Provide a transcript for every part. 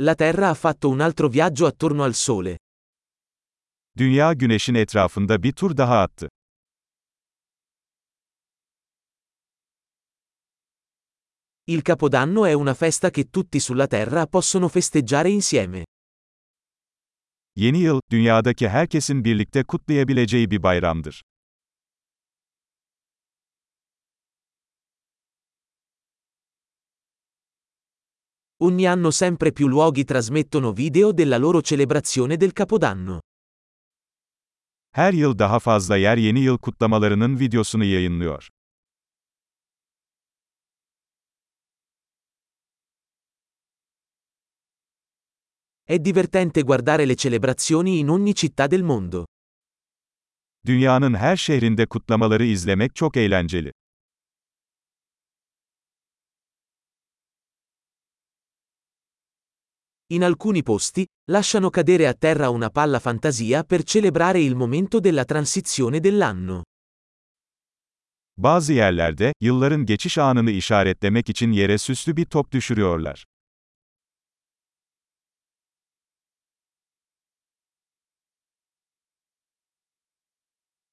La Terra ha fatto un altro viaggio attorno al Sole. Dünya güneşin etrafında bir tur daha attı. Il Capodanno è una festa che tutti sulla Terra possono festeggiare insieme. Yeni yıl, dünyadaki herkesin birlikte kutlayabileceği bir bayramdır. Ogni anno sempre più luoghi trasmettono video della loro celebrazione del Capodanno. Her yıl daha fazla yer yeni yıl kutlamalarının videosunu yayınlıyor. È divertente guardare le celebrazioni in ogni città del mondo. Dünyanın her şehrinde kutlamaları izlemek çok eğlenceli. In alcuni posti, lasciano cadere a terra una palla fantasia per celebrare il momento della transizione dell'anno. Bazı yerlerde, yılların geçiş anını işaretlemek için yere süslü bir top düşürüyorlar.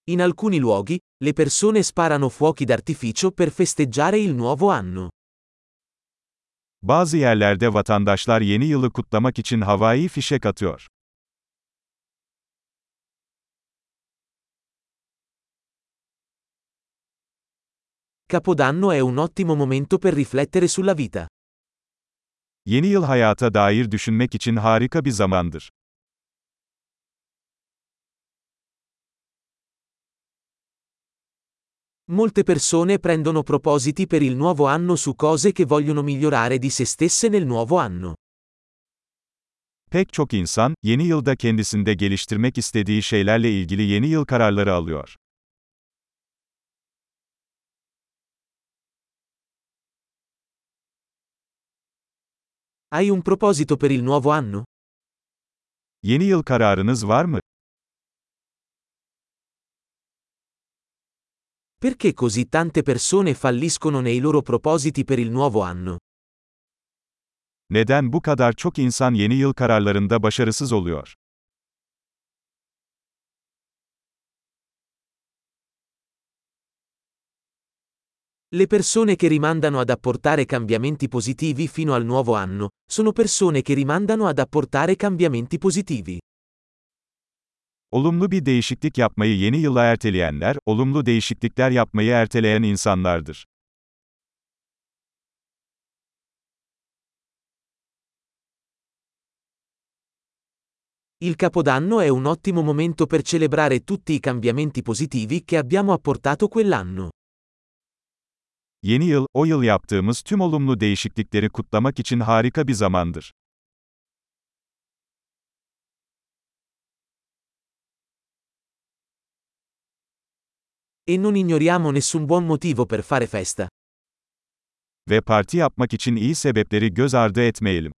In alcuni luoghi, le persone sparano fuochi d'artificio per festeggiare il nuovo anno. Bazı yerlerde vatandaşlar yeni yılı kutlamak için havai fişek atıyor. Capodanno è un ottimo momento per riflettere sulla vita. Yeni yıl hayata dair düşünmek için harika bir zamandır. Molte persone prendono propositi per il nuovo anno su cose che vogliono migliorare di se stesse nel nuovo anno. Pek çok insan, yeni yılda kendisinde geliştirmek istediği şeylerle ilgili yeni yıl kararları alıyor. Hai un proposito per il nuovo anno? Yeni yıl kararınız var mı? Perché così tante persone falliscono nei loro propositi per il nuovo anno? Neden bu kadar çok insan yeni yıl kararlarında başarısız oluyor? Le persone che rimandano ad apportare cambiamenti positivi fino al nuovo anno, sono persone che rimandano ad apportare cambiamenti positivi. Olumlu bir değişiklik yapmayı yeni yıla erteleyenler, olumlu değişiklikler yapmayı erteleyen insanlardır. Il Capodanno è un ottimo momento per celebrare tutti i cambiamenti positivi che abbiamo apportato quell'anno. Yeni yıl, o yıl yaptığımız tüm olumlu değişiklikleri kutlamak için harika bir zamandır. E non ignoriamo nessun buon motivo per fare festa. Ve parti yapmak için iyi sebepleri göz ardı etmeyelim.